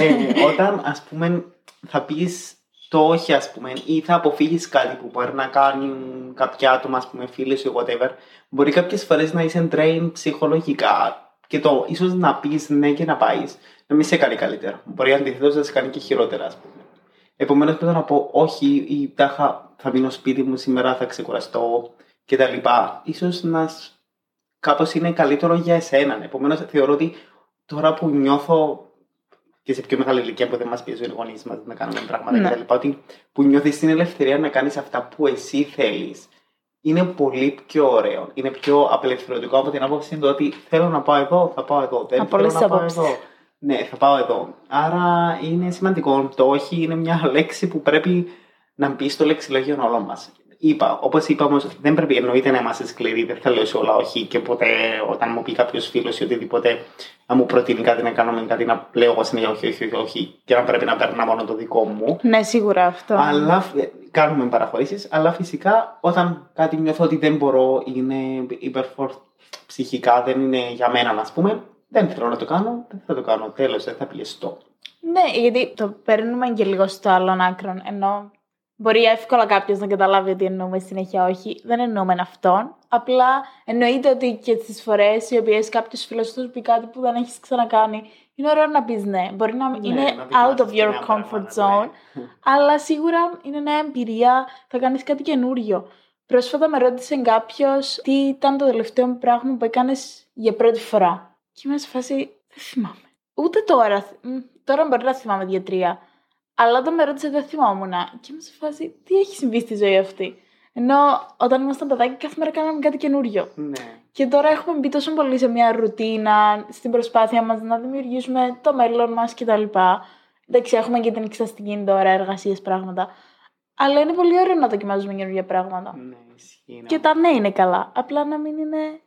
Ε, όταν, ας πούμε, θα πεις το όχι, ας πούμε, ή θα αποφύγεις κάτι που μπορεί να κάνει κάποια άτομα, ας πούμε, φίλοι σου ή whatever, μπορεί κάποιες φορές να είσαι train ψυχολογικά και το ίσως να πεις ναι και να πάεις, να μην σε κάνει καλύτερα. Μπορεί αντιθέτως να σε κάνει και χειρότερα, ας πούμε. Επομένως, πρέπει να πω όχι ή τάχα θα μείνω σπίτι μου σήμερα, θα ξεκουραστώ κτλ. Ίσως να σ- κάπως είναι καλύτερο για εσένα. Επομένως, θεωρώ ότι τώρα που νιώθω και σε πιο μεγάλη ηλικία που δεν μας πιέζουν οι γονείς μας να κάνουμε πράγματα Ναι. κτλ. Ότι που νιώθεις την ελευθερία να κάνεις αυτά που εσύ θέλεις. Είναι πολύ πιο ωραίο. Είναι πιο απελευθερωτικό από την άποψη του ότι θέλω να πάω εδώ, θα πάω εδώ. Δεν Από θέλω όλες να τις πάω απόψεις. εδώ. Ναι, θα πάω εδώ. Άρα είναι σημαντικό. Το όχι είναι μια λέξη που πρέπει να μπει στο λεξιλόγιο όλων μας. Είπα, όπως είπα όμως, δεν πρέπει εννοείται να είμαστε σκληροί. Δεν θα λέω σε όλα όχι και ποτέ όταν μου πει κάποιος φίλος ή οτιδήποτε να μου προτείνει κάτι να κάνουμε κάτι να λέω εγώ συνέχεια όχι, όχι, όχι, όχι και να πρέπει να περνά μόνο το δικό μου. Ναι, σίγουρα αυτό. Αλλά ε, κάνουμε παραχωρήσεις. Αλλά φυσικά όταν κάτι νιώθω ότι δεν μπορώ, είναι υπερφορ... ψυχικά, δεν είναι για μένα, ας πούμε, δεν θέλω να το κάνω, δεν θα το κάνω. Τέλος, δεν θα πιεστώ. Ναι, γιατί το παίρνουμε και λίγο στο άλλον άκρο. Ενώ μπορεί εύκολα κάποιος να καταλάβει ότι εννοούμε συνέχεια όχι. Δεν εννοούμε αυτόν. Απλά εννοείται ότι και τι φορές οι οποίες κάποιος φίλο του πει κάτι που δεν έχεις ξανακάνει, είναι ωραίο να πεις ναι. Μπορεί να Ναι, είναι να out of δοκιμάσεις και your νέα comfort πράγματα, zone, ναι. αλλά σίγουρα είναι νέα εμπειρία, θα κάνεις κάτι καινούριο. Πρόσφατα με ρώτησε κάποιος τι ήταν το τελευταίο πράγμα που έκανες για πρώτη φορά. Και είμαι σε φάση, δεν θυμάμαι. Ούτε τώρα. Μ, Τώρα μπορεί να θυμάμαι δύο-τρία. Αλλά όταν με ρώτησε, δεν θυμόμουν. Και είμαι σε φάση, τι έχει συμβεί στη ζωή αυτή; Ενώ όταν ήμασταν παιδάκι, κάθε μέρα κάναμε κάτι καινούριο. Ναι. Και τώρα έχουμε μπει τόσο πολύ σε μια ρουτίνα, στην προσπάθεια μας να δημιουργήσουμε το μέλλον μας κτλ. Εντάξει, έχουμε και την εξαστική τώρα, εργασίες, πράγματα. Αλλά είναι πολύ ωραίο να δοκιμάζουμε καινούργια πράγματα. Ναι, ισχύει. Και τα ναι είναι καλά. Απλά να μην είναι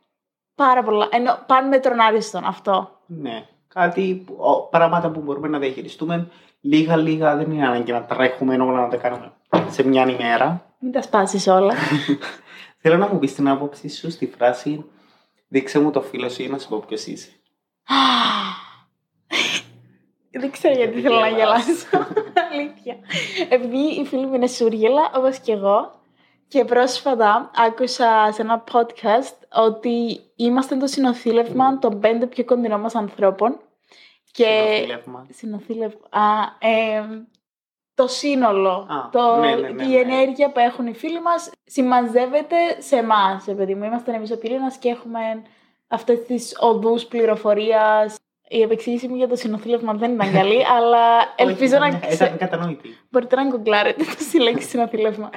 πάρα πολλά. Ενώ πάνε με τον άριστον αυτό. Ναι. Κάτι, που- ο, πράγματα που μπορούμε να διαχειριστούμε λίγα-λίγα, δεν είναι ανάγκη να τρέχουμε όλα να τα κάνουμε σε μια ημέρα. Μην τα σπάσεις όλα. Θέλω να μου πεις την άποψή σου στη φράση Δείξε μου το φίλο σου ή να σου πω ποιος είσαι. Δεν ξέρω γιατί θέλω να γελάς. γελάσω. Αλήθεια. Επειδή η φίλη μου είναι σούργελα, όπως και εγώ. Και πρόσφατα άκουσα σε ένα podcast ότι είμαστε το συνοθήλευμα των πέντε πιο κοντινών μας ανθρώπων. Και Συνοθήλευμα. συνοθήλευμα. Α, ε, το σύνολο, Α, το, ναι, ναι, ναι, η ναι. ενέργεια που έχουν οι φίλοι μας συμμαζεύεται σε εμάς, παιδί μου. Είμαστε εμείς ο πυρήνας και έχουμε αυτές τις οδούς πληροφορίας η επεξήγηση μου για το συνοθήλευμα δεν ήταν καλή, αλλά ελπίζω να ξέρετε. Ήταν κατανοητή. Μπορείτε να γκουγκλάρετε το σύλλεξη συνοθήλευμα.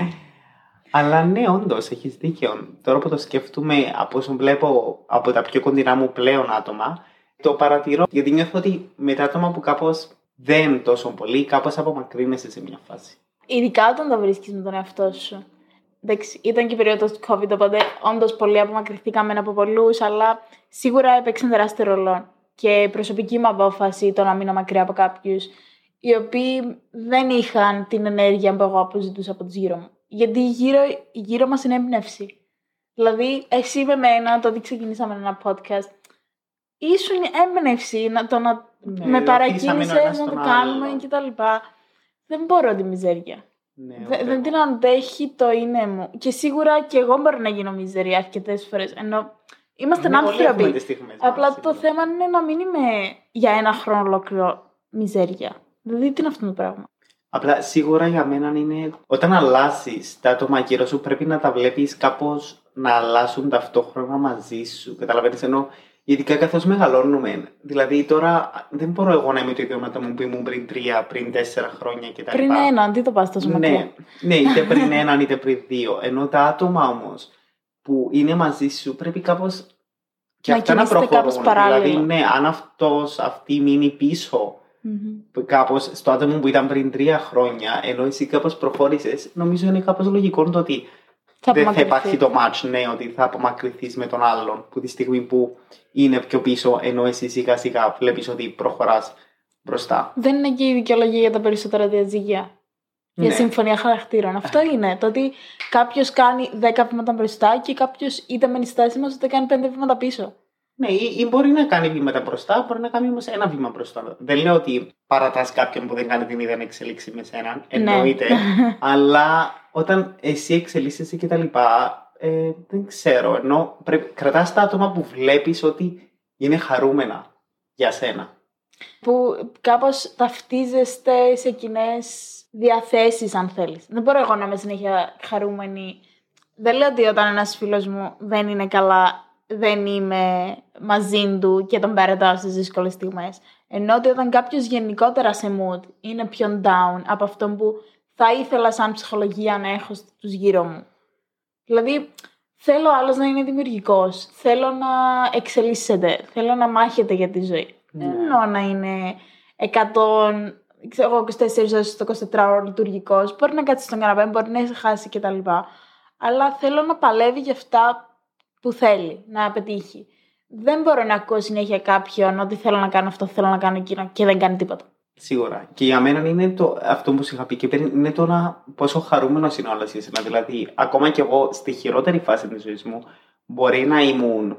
Αλλά ναι, όντως, έχεις δίκιο. Τώρα που το σκέφτομαι από όσο βλέπω από τα πιο κοντινά μου πλέον άτομα, το παρατηρώ γιατί νιώθω ότι με τα άτομα που κάπως δεν τόσο πολύ, κάπως απομακρύνεσαι σε μια φάση. Ειδικά όταν τα βρίσκεις με τον εαυτό σου. Εντάξει, ήταν και η περίοδος του COVID, οπότε όντως πολύ απομακρυνθήκαμε από πολλούς, αλλά σίγουρα έπαιξαν τεράστιο ρόλο. Και η προσωπική μου απόφαση το να μείνω μακριά από κάποιους, οι οποίοι δεν είχαν την ενέργεια που εγώ αποζητούσα από τους γύρω μου. Γιατί γύρω, γύρω μας είναι έμπνευση. Δηλαδή, εσύ με μένα, το ότι ξεκινήσαμε ένα podcast, ήσουν έμπνευση να το να Ναι, με αφήσαμε παρακίνησε ο ένας να το τον κάνουμε άλλον. κτλ. Δεν μπορώ τη μιζέρια. Ναι, Δε- ούτε δεν την εγώ. αντέχει το είναι μου. Και σίγουρα και εγώ μπορώ να γίνω μιζερή αρκετές φορές. Ενώ είμαστε Ναι, όλοι έχουμε άνθρωποι. τις στιγμές μας, Απλά το σίγουρα. θέμα είναι να μην είμαι για ένα χρόνο ολόκληρο μιζέρια. Δηλαδή, τι είναι αυτό το πράγμα; Απλά σίγουρα για μένα είναι όταν αλλάζεις τα άτομα γύρω σου πρέπει να τα βλέπεις κάπως να αλλάσουν ταυτόχρονα μαζί σου. Καταλαβαίνεις ενώ ειδικά καθώς μεγαλώνουμε. Δηλαδή τώρα δεν μπορώ εγώ να είμαι το ίδιο με το μου που ήμουν πριν τρία, πριν τέσσερα χρόνια κτλ. Πριν έναν, τι το πας τόσο μακριά. Ναι, ναι, είτε πριν έναν είτε πριν δύο. Ενώ τα άτομα όμως που είναι μαζί σου πρέπει κάπως και Να αυτά να κινείστε κάπως προχωρούν. παράλληλα. Δηλαδή, ναι, αν αυτός αυτή μείνει πίσω Μμμ. κάπως στο άτομο που ήταν πριν τρία χρόνια, ενώ εσύ κάπως προχώρησες, νομίζω είναι κάπως λογικό το ότι Θα δεν θα απομακρυνθείς. υπάρχει το match, ναι, ότι θα απομακρυνθείς με τον άλλον, που τη στιγμή που είναι πιο πίσω, ενώ εσύ σιγά σιγά βλέπεις ότι προχωράς μπροστά. Δεν είναι και η δικαιολογία για τα περισσότερα διαζύγια. Για Ναι. συμφωνία χαρακτήρων. Αυτό είναι. Το ότι κάποιος κάνει 10 βήματα μπροστά και κάποιος είτε μένει στάση μας είτε κάνει 5 βήματα πίσω. Ναι, ή, ή μπορεί να κάνει βήματα μπροστά, μπορεί να κάνει όμως ένα βήμα μπροστά. Δεν λέω ότι παρατάς κάποιον που δεν κάνει την ίδια εξέλιξη με σένα, εννοείται. αλλά όταν εσύ εξελίσσεσαι και τα λοιπά, ε, δεν ξέρω. Ενώ πρέπει, κρατάς τα άτομα που βλέπεις ότι είναι χαρούμενα για σένα. που κάπως ταυτίζεστε σε κοινές διαθέσεις αν θέλεις. Δεν μπορώ εγώ να είμαι συνέχεια χαρούμενη. Δεν λέω ότι όταν ένας φίλος μου δεν είναι καλά δεν είμαι μαζί του και τον περατάω στις δύσκολες στιγμές. Ενώ ότι όταν κάποιος γενικότερα σε mood είναι πιο down από αυτό που θα ήθελα σαν ψυχολογία να έχω στους γύρω μου. Δηλαδή, θέλω άλλος να είναι δημιουργικός, θέλω να εξελίσσεται, θέλω να μάχεται για τη ζωή. Δεν Ναι. εννοώ να είναι 100, ξέρω εγώ, 24 ώρες στο 24ωρο λειτουργικός. Μπορεί να κάτσει στον καναπέ, μπορεί να χάσει κτλ. Αλλά θέλω να παλεύει για αυτά που θέλει να πετύχει. Δεν μπορώ να ακούω συνέχεια κάποιον ότι θέλω να κάνω αυτό, θέλω να κάνω εκείνο και δεν κάνει τίποτα. Σίγουρα. Και για μένα είναι το, αυτό που σου είχα πει και πριν, είναι το να πόσο χαρούμενος είναι όλα για σένα. Δηλαδή, ακόμα και εγώ στη χειρότερη φάση της ζωής μου, μπορεί να ήμουν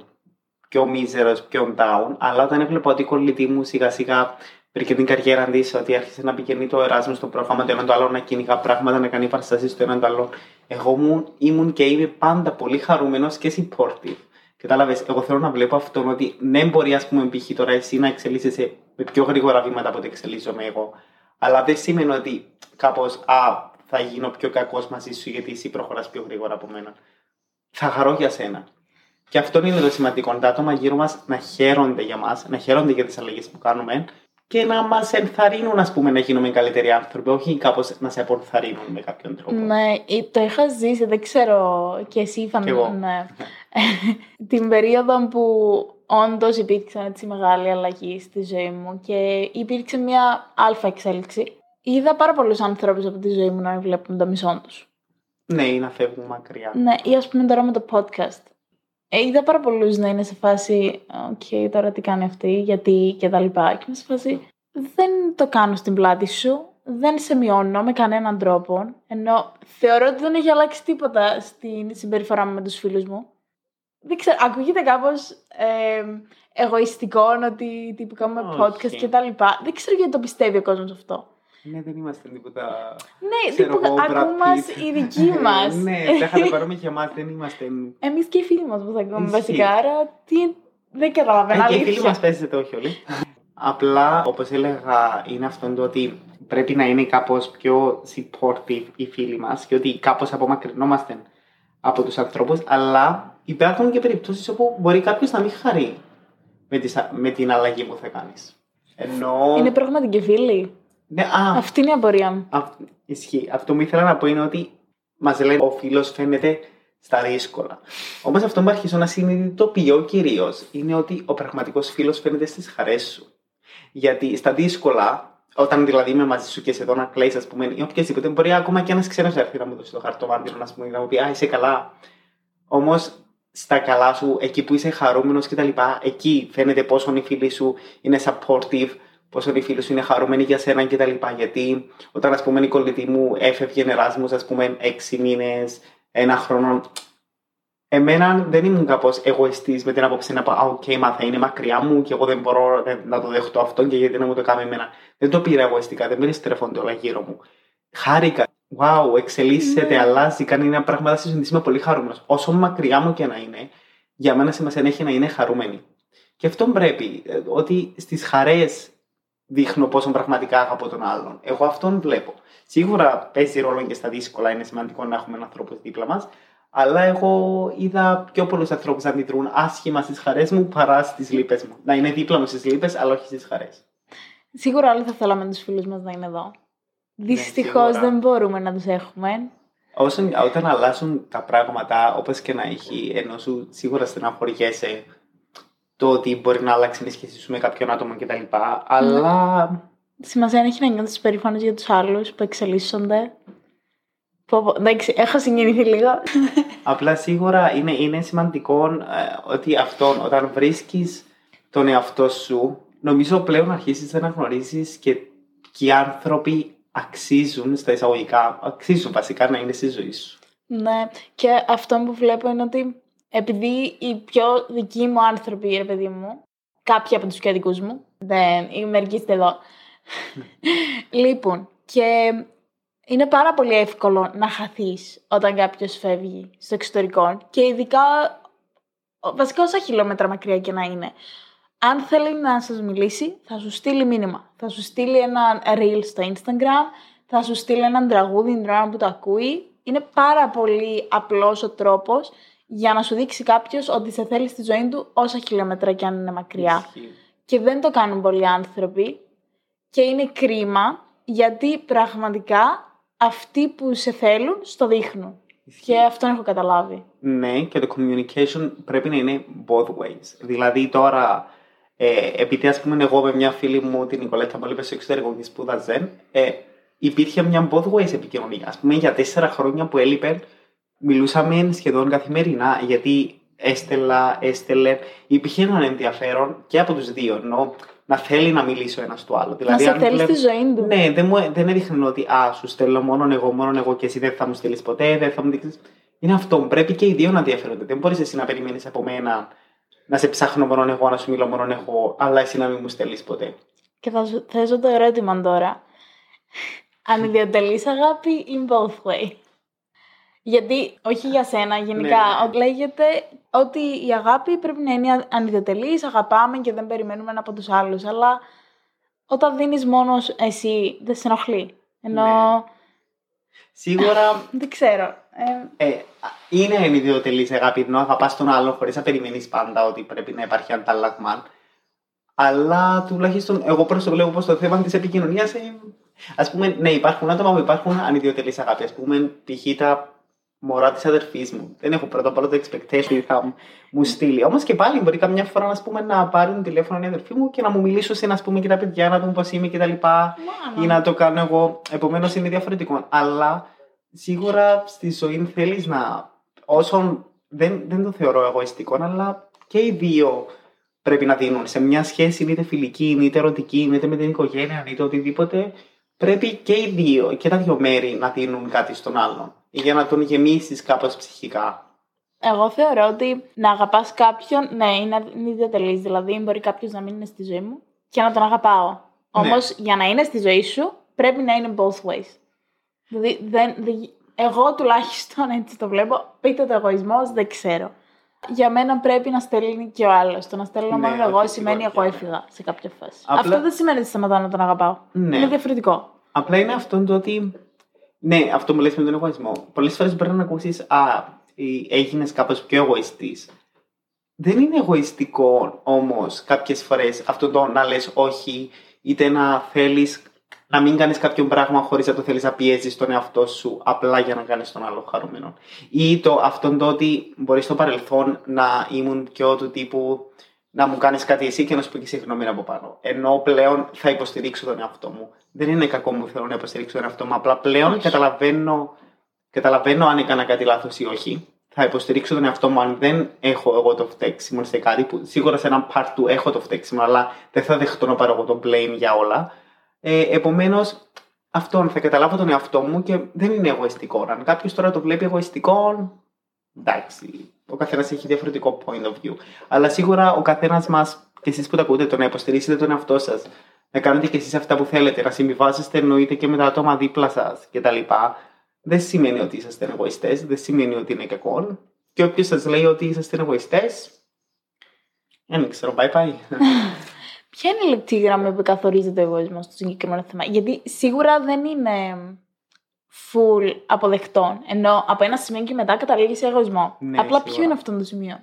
πιο μίζερος, πιο down, αλλά όταν έβλεπα ότι η κολλητή μου σιγά σιγά βρήκε την καριέρα της, ότι άρχισε να πηγαίνει το Εράσμο στο πρόγραμμα το ένα το άλλο, να κυνηγά πράγματα, να κάνει παραστάσεις το ένα το άλλο. Εγώ μου ήμουν και είμαι πάντα πολύ χαρούμενος και supportive. Κατάλαβες, εγώ θέλω να βλέπω αυτόν ότι ναι, μπορεί ας πούμε π.χ. τώρα εσύ να εξελίσσεσαι με πιο γρήγορα βήματα από ό,τι εξελίσσομαι εγώ. Αλλά δεν σημαίνει ότι κάπως α, θα γίνω πιο κακός μαζί σου γιατί εσύ προχωράς πιο γρήγορα από μένα. Θα χαρώ για σένα. Και αυτό είναι το σημαντικό. Τα άτομα γύρω μας να χαίρονται για μας, να χαίρονται για τις αλλαγές που κάνουμε και να μας ενθαρρύνουν, ας πούμε, να γίνουμε καλύτεροι άνθρωποι, όχι κάπως να σε αποθαρρύνουν με κάποιον τρόπο. Ναι, ε, το είχα ζήσει, δεν ξέρω και εσύ Κι εγώ. φαν... Ναι. Την περίοδο που όντως υπήρξε έτσι μεγάλη αλλαγή στη ζωή μου και υπήρξε μια αλφα εξέλιξη. Είδα πάρα πολλούς ανθρώπους από τη ζωή μου να με βλέπουν το μισό τους. Ναι, ή να φεύγουν μακριά. Ναι, ή ας πούμε τώρα με το podcast. Ε, είδα πάρα πολλούς να είναι σε φάση «ΟΚ, τώρα τι κάνει αυτή, γιατί» και τα λοιπά. Και είμαι σε φάση «Δεν το κάνω στην πλάτη σου, δεν σε μειώνω με κανέναν τρόπο, ενώ θεωρώ ότι δεν έχει αλλάξει τίποτα στην συμπεριφορά μου με τους φίλους μου. Δεν ξέρω, ακούγεται κάπως ε, εγωιστικό ότι τύπου κάνουμε Όχι. podcast και τα λοιπά. Δεν ξέρω γιατί το πιστεύει ο κόσμος αυτό. Ναι, δεν είμαστε τίποτα. Ναι, ξέρω τύπου εγώ, Brad ακούμε Pitt. οι δικοί μας. ναι, τα είχατε πάρουμε για εμάς, δεν είμαστε. Εμείς και οι φίλοι μας που θα ακούμε Ισχύει. βασικά, άρα τι... δεν καταλαβαίνω. Ε, και οι αλήθεια. φίλοι μας παίζετε, όχι όλοι. Απλά, όπως έλεγα, είναι αυτό το ότι πρέπει να είναι κάπως πιο supportive οι φίλοι μας και ότι κάπως απομακρυνόμαστε από τους ανθρώπους, αλλά υπάρχουν και περιπτώσεις όπου μπορεί κάποιος να μην χαρεί. με, τις, με την αλλαγή που θα κάνεις. Ενώ. Είναι πραγματική φίλη. Ναι, α, Αυτή είναι η απορία μου. Α, ισχύει. Αυτό που ήθελα να πω είναι ότι μας λένε ο φίλος φαίνεται στα δύσκολα. Όμως αυτό που αρχίζω να συνειδητοποιώ κυρίως είναι ότι ο πραγματικός φίλος φαίνεται στις χαρές σου. Γιατί στα δύσκολα, όταν δηλαδή είμαι μαζί σου και σε δω να κλαίεις, ας πούμε, ή οποιοδήποτε, μπορεί ακόμα και ένας ξένος να έρθει να μου δώσει το χαρτομάτιο, να, πούμε, να μου πει Α, είσαι καλά. Όμως στα καλά σου, εκεί που είσαι χαρούμενος κτλ., εκεί φαίνεται πόσο οι φίλοι σου είναι supportive, πόσο οι φίλοι σου είναι χαρούμενοι για σένα κτλ. Γιατί όταν, ας πούμε, η κολλητή μου έφευγε νεράσμου, ας πούμε, έξι μήνες, ένα χρόνο. Εμένα δεν ήμουν κάπως εγωιστής με την άποψη να πω, Α, οκ, μα θα είναι μακριά μου και εγώ δεν μπορώ να το δεχτώ αυτό και γιατί να μου το κάνει εμένα. Δεν το πήρα εγωιστικά, δεν με στρέφονται όλα γύρω μου. Χάρηκα. Wow, εξελίσσεται, Ναι. αλλάζει, κάνει ένα πράγμα στη ζωή είμαι πολύ χαρούμενος. Όσο μακριά μου και να είναι, για μένα σημασία έχει να είναι χαρούμενη. Και αυτό πρέπει, ε, ότι στις χαρές δείχνω πόσο πραγματικά αγαπώ τον άλλον. Εγώ αυτόν βλέπω. Σίγουρα παίζει ρόλο και στα δύσκολα, είναι σημαντικό να έχουμε ανθρώπου δίπλα μας. Αλλά εγώ είδα πιο πολλούς ανθρώπους να αντιδρούν άσχημα στις χαρές μου παρά στις λύπες μου. Να είναι δίπλα μου στις λύπες, αλλά όχι στις χαρές. Σίγουρα όλοι θα θέλαμε τους φίλους μας να είναι εδώ. Δυστυχώς σίγουρα. δεν μπορούμε να τους έχουμε. Όσον, όταν αλλάζουν τα πράγματα, όπως και να έχει, ενώ σου σίγουρα στεναχωριέσαι το ότι μπορεί να αλλάξει η σχέση σου με κάποιον άτομο κτλ. Αλλά Σημασία έχει να νιώθεις περήφανος για τους άλλους που εξελίσσονται. Πω, πω, Εντάξει, έχω συγκινηθεί λίγο. Απλά σίγουρα είναι, είναι σημαντικό ε, ότι αυτό, όταν βρίσκεις τον εαυτό σου, νομίζω πλέον αρχίζεις να γνωρίζεις και ποιοι άνθρωποι αξίζουν στα εισαγωγικά, αξίζουν βασικά να είναι στη ζωή σου. ναι, και αυτό που βλέπω είναι ότι επειδή οι πιο δικοί μου άνθρωποι, ρε παιδί μου, κάποιοι από τους πιο δικούς μου, δεν, οι μερικοί είστε εδώ, λείπουν. Και είναι πάρα πολύ εύκολο να χαθείς όταν κάποιος φεύγει στο εξωτερικό και ειδικά βασικά όσα χιλιόμετρα μακριά και να είναι. Αν θέλει να σας μιλήσει, θα σου στείλει μήνυμα. Θα σου στείλει ένα reel στο Instagram, θα σου στείλει έναν τραγούδι την ώρα που το ακούει. Είναι πάρα πολύ απλός ο τρόπος για να σου δείξει κάποιος ότι σε θέλει στη ζωή του όσα χιλιόμετρα και αν είναι μακριά. Ισχύει. Και δεν το κάνουν πολλοί άνθρωποι και είναι κρίμα γιατί πραγματικά αυτοί που σε θέλουν στο δείχνουν. Και αυτό έχω καταλάβει. Ναι, και το communication πρέπει να είναι both ways. Δηλαδή τώρα, ε, επειδή ας πούμε εγώ με μια φίλη μου, την Νικολέτα, που έλειπε στο εξωτερικό και σπούδαζε, ε, υπήρχε μια both ways επικοινωνία. Ας πούμε για τέσσερα χρόνια που έλειπε, μιλούσαμε σχεδόν καθημερινά, γιατί έστελα, έστελε, υπήρχε έναν ενδιαφέρον και από τους δύο, ενώ να θέλει να μιλήσει ο ένας του άλλο. Δηλαδή, να αν σε θέλει βλέπ- στη ζωή του. ναι, δεν, μου, δεν έδειχνε ότι α, σου στέλνω μόνο εγώ, μόνο εγώ και εσύ δεν θα μου στείλεις ποτέ, δεν θα μου δείξεις. Είναι αυτό. Πρέπει και οι δύο να ενδιαφέρονται. Δεν μπορείς εσύ να περιμένεις από μένα να σε ψάχνω μόνο εγώ, να σου μιλώ μόνο εγώ, αλλά εσύ να μην μου στέλνεις ποτέ. Και θα σου θέσω το ερώτημα τώρα. Αν ιδιωτελείς αγάπη in both way. Γιατί, όχι για σένα, γενικά, Ναι, ναι. ότι λέγεται ότι η αγάπη πρέπει να είναι ανιδιοτελής, αγαπάμε και δεν περιμένουμε ένα από τους άλλους. Αλλά όταν δίνεις μόνος εσύ, δεν σε ενοχλεί. Ενώ, Ναι. Σίγουρα δεν ξέρω. Ε, ε, είναι ιδιωτελή αγάπη, ενώ αγαπά τον άλλον χωρίς να περιμένεις πάντα ότι πρέπει να υπάρχει αντάλλαγμα. Αλλά τουλάχιστον εγώ προς το βλέπω πως το θέμα της επικοινωνίας. Α πούμε, ναι, υπάρχουν άτομα που υπάρχουν ανιδιοτελείς αγάπη. Α πούμε, π.χ. τα μωρά της αδερφής μου. Δεν έχω πρώτα απ' όλα το expectation ότι θα μου στείλει. Όμως και πάλι μπορεί καμιά φορά ας πούμε, να πάρουν τηλέφωνο η αδερφή μου και να μου μιλήσουν ας πούμε, και τα παιδιά να δουν πώς είμαι κτλ. Ή να το κάνω εγώ. Επομένως είναι διαφορετικό. Αλλά σίγουρα στη ζωή θέλεις να. Όσον. Δεν, δεν το θεωρώ εγωιστικό, αλλά και οι δύο πρέπει να δίνουν. Σε μια σχέση, είτε φιλική, είτε ερωτική, είτε με την οικογένεια, είτε οτιδήποτε, πρέπει και οι δύο, και τα δύο μέρη να δίνουν κάτι στον άλλον. Για να τον γεμίσεις κάπως ψυχικά; Εγώ θεωρώ ότι να αγαπάς κάποιον, ναι, είναι ιδιωτελή. Δηλαδή, μπορεί κάποιος να μην είναι στη ζωή μου και να τον αγαπάω. Ναι. Όμως, για να είναι στη ζωή σου, πρέπει να είναι both ways. Δηλαδή, δεν, δεν- εγώ τουλάχιστον έτσι το βλέπω. Πείτε το εγωισμός, δεν ξέρω. Για μένα πρέπει να στέλνει και ο άλλος. Το να στέλνω Ναι, μόνο εγώ όχι, σημαίνει σίγουρα εγώ και έφυγα σε κάποια φάση. Απλά- Αυτό δεν σημαίνει ότι σταματάω να τον αγαπάω. Ναι. Είναι διαφορετικό. Απλά είναι αυτό το ότι. Ναι, αυτό που λες με τον εγωισμό. Πολλές φορές μπορεί να ακούσεις, Α, έγινε κάπως πιο εγωιστή. δεν είναι εγωιστικό όμως κάποιες φορές αυτό το να λες όχι είτε να θέλεις να μην κάνεις κάποιο πράγμα χωρίς να το θέλεις να πιέζεις τον εαυτό σου απλά για να κάνεις τον άλλο χαρούμενο. Ή το αυτόν το ότι μπορείς στο παρελθόν να ήμουν πιο του τύπου να μου κάνεις κάτι εσύ και να σου πω και συγγνώμη από πάνω. Ενώ πλέον θα υποστηρίξω τον εαυτό μου. Δεν είναι κακό μου θέλω να υποστηρίξω τον εαυτό μου, απλά πλέον καταλαβαίνω, καταλαβαίνω αν έκανα κάτι λάθος ή όχι θα υποστηρίξω τον εαυτό μου αν δεν έχω εγώ το φταίξιμο σε κάτι που σίγουρα σε έναν part του έχω το φταίξιμο, αλλά δεν θα δεχτώ να πάρω εγώ το blame για όλα. Ε, Επομένως, αυτόν θα καταλάβω τον εαυτό μου και δεν είναι εγωιστικό. Αν κάποιος τώρα το βλέπει εγωιστικό, εντάξει, ο καθένας έχει διαφορετικό point of view. Αλλά σίγουρα ο καθένας μας, και εσείς που τα ακούτε, το να υποστηρίξετε τον εαυτό σας, να κάνετε και εσείς αυτά που θέλετε, να συμβιβάζεστε εννοείται και με τα άτομα δίπλα σας κτλ δεν σημαίνει ότι είσαστε εγωιστές, δεν σημαίνει ότι είναι κακό. Και όποιος σας λέει ότι είσαστε εγωιστές, δεν ξέρω, bye bye. Ποια είναι η λεπτή γραμμή που καθορίζει το εγωισμός στο συγκεκριμένο θέμα, Γιατί σίγουρα δεν είναι full αποδεκτό. Ενώ από ένα σημείο και μετά καταλήγει σε εγωισμό. Ναι, Απλά σίγουρα. ποιο είναι αυτό το σημείο;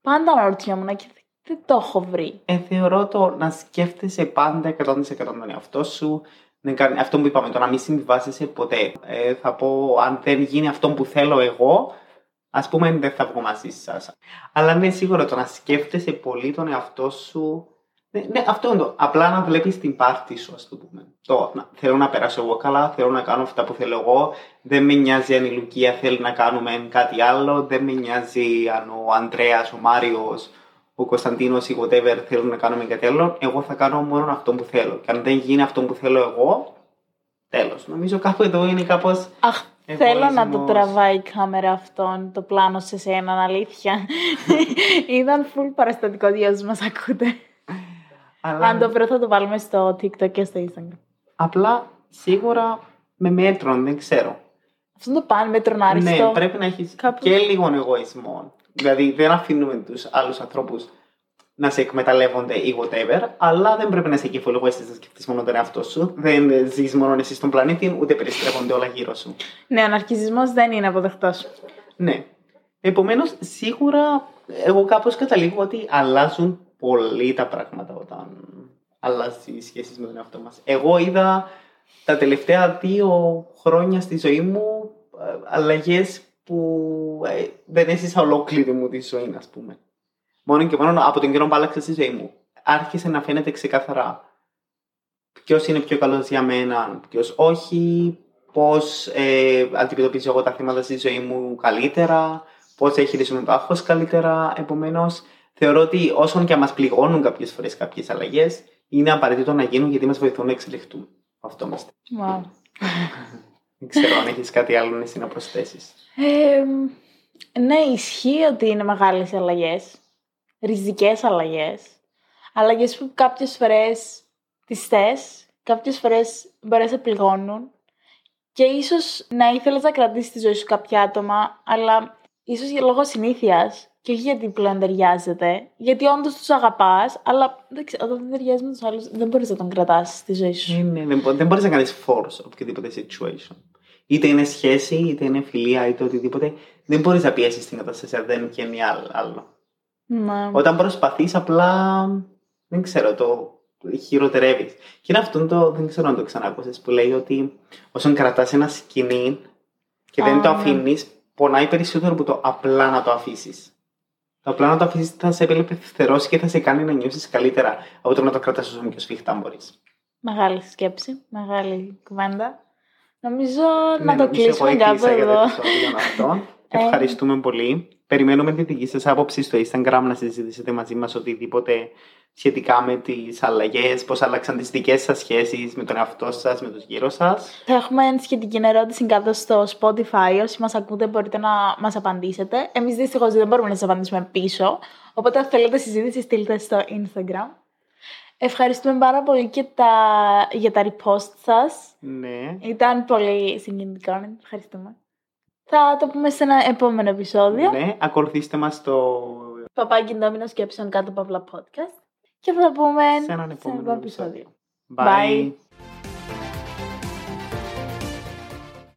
Πάντα αναρωτιόμουν και δεν το έχω βρει. Ε, θεωρώ το να σκέφτεσαι πάντα 100% τον εαυτό σου. Να κάνει- Αυτό που είπαμε, το να μην συμβιβάζεσαι ποτέ. Ε, θα πω, αν δεν γίνει αυτό που θέλω εγώ, ας πούμε, δεν θα βγω μαζί σας. Αλλά ναι, σίγουρα το να σκέφτεσαι πολύ τον εαυτό σου. Ναι, ναι, αυτό είναι το. Απλά να βλέπεις την πάρτη σου, ας το πούμε. Το, να, θέλω να περάσω εγώ καλά, θέλω να κάνω αυτά που θέλω εγώ. Δεν με νοιάζει αν η Λουκία θέλει να κάνουμε κάτι άλλο. Δεν με νοιάζει αν ο Ανδρέας, ο Μάριος, ο Κωνσταντίνος ή whatever θέλουν να κάνουμε κάτι άλλο. Εγώ θα κάνω μόνο αυτό που θέλω. Και αν δεν γίνει αυτό που θέλω εγώ, τέλος. Νομίζω κάπου εδώ είναι κάπως. Αχ, θέλω να το Εγωισμός. τραβάει η κάμερα αυτόν το πλάνο σε σένα, αλήθεια. Ήταν full παραστατικό για όσους μας ακούτε. Αλλά... Αν το βρω θα το βάλουμε στο TikTok και στο Instagram. Απλά σίγουρα με μέτρον, δεν ξέρω. Αυτό το πάνε με τον άριστο. Ναι, πρέπει να έχεις Κάπου- και λίγο εγωισμό. Δηλαδή δεν αφήνουμε τους άλλους ανθρώπους να σε εκμεταλλεύονται ή whatever, αλλά δεν πρέπει να είσαι κύφολο εγωιστή να σκεφτείς μόνο τον εαυτό σου. Δεν ζεις μόνο εσύ στον πλανήτη, ούτε περιστρέφονται όλα γύρω σου. Ναι, ο ναρκισισμός δεν είναι αποδεκτός. Ναι. Επομένως, σίγουρα εγώ κάπως καταλήγω ότι αλλάζουν πολύ τα πράγματα όταν αλλάζει οι σχέσει με τον εαυτό μας. Εγώ είδα τα τελευταία δύο χρόνια στη ζωή μου αλλαγές που ε, δεν έζησα ολόκληρη μου τη ζωή, ας πούμε. Μόνο και μόνο από τον καιρό που άλλαξα στη ζωή μου. Άρχισε να φαίνεται ξεκάθαρα ποιος είναι πιο καλός για μένα, ποιος όχι, πώς ε, αντιμετωπίζω εγώ τα θέματα στη ζωή μου καλύτερα, πώς χειρίζομαι το άγχος καλύτερα. Επομένως, θεωρώ ότι όσον και αν μας πληγώνουν κάποιες φορές κάποιες αλλαγές, είναι απαραίτητο να γίνουν γιατί μας βοηθούν να εξελιχθούμε. Αυτό μας. Wow. Δεν ξέρω αν έχεις κάτι άλλο εσύ να προσθέσεις. Ε, ναι, ισχύει ότι είναι μεγάλες αλλαγές. Ριζικές αλλαγές. Αλλαγές που κάποιες φορές τις θες, κάποιες φορές μπορεί να σε πληγώνουν και ίσως να ήθελες να κρατήσεις τη ζωή σου κάποια άτομα, αλλά ίσως για λόγω συνήθειας και όχι γιατί πλέον ταιριάζεται, γιατί όντως τους αγαπάς, αλλά δεν ξέρω, όταν δεν ταιριάζει με τους άλλους δεν μπορείς να τον κρατάς στη ζωή σου. Ναι, δεν, μπο- δεν μπορείς να κάνεις force οποιοδήποτε situation. Είτε είναι σχέση, είτε είναι φιλία, είτε οτιδήποτε. Δεν μπορείς να πιέσεις την κατάσταση αν δεν βγαίνει άλλο. άλλο. Ναι. Όταν προσπαθείς, απλά δεν ξέρω, το χειροτερεύεις. Και είναι αυτό το, δεν ξέρω αν το ξανάκουσες, που λέει ότι όσον κρατάς ένα σκηνή και δεν Α, το ναι. αφήνεις, πονάει περισσότερο από το απλά να το αφήσεις. Το απλά να το αφήσει θα σε απελευθερώσει και θα σε κάνει να νιώσεις καλύτερα από το να το κρατάς όσο πιο σφιχτά μπορείς. Μεγάλη σκέψη, μεγάλη κουβέντα. Νομίζω Ναι, να το νομίζω κλείσουμε εγώ κάπου έκλεισα για το εδώ. επεισόδιο αυτό. Ε. Ευχαριστούμε πολύ. Περιμένουμε τη δική σας άποψη στο Instagram να συζητήσετε μαζί μας οτιδήποτε σχετικά με τις αλλαγές, πώς άλλαξαν τις δικές σας σχέσεις με τον εαυτό σας, με τους γύρω σας. Θα έχουμε σχετική ερώτηση κάτω στο Spotify. Όσοι μας ακούτε μπορείτε να μας απαντήσετε. Εμείς δυστυχώς δεν μπορούμε να σας απαντήσουμε πίσω. Οπότε αν θέλετε συζήτηση στείλτε στο Instagram. Ευχαριστούμε πάρα πολύ και τα... για τα repost σας. Ναι. Ήταν πολύ συγκινητικό. ναι. Ευχαριστούμε. Θα το πούμε σε ένα επόμενο επεισόδιο. ναι. Ακολουθήστε μας στο... Παπάκι Ντόμινος σκέψεων κάτω παύλα podcast. Και θα τα πούμε σε έναν επόμενο επόμενο επεισόδιο. επεισόδιο. Bye. Bye.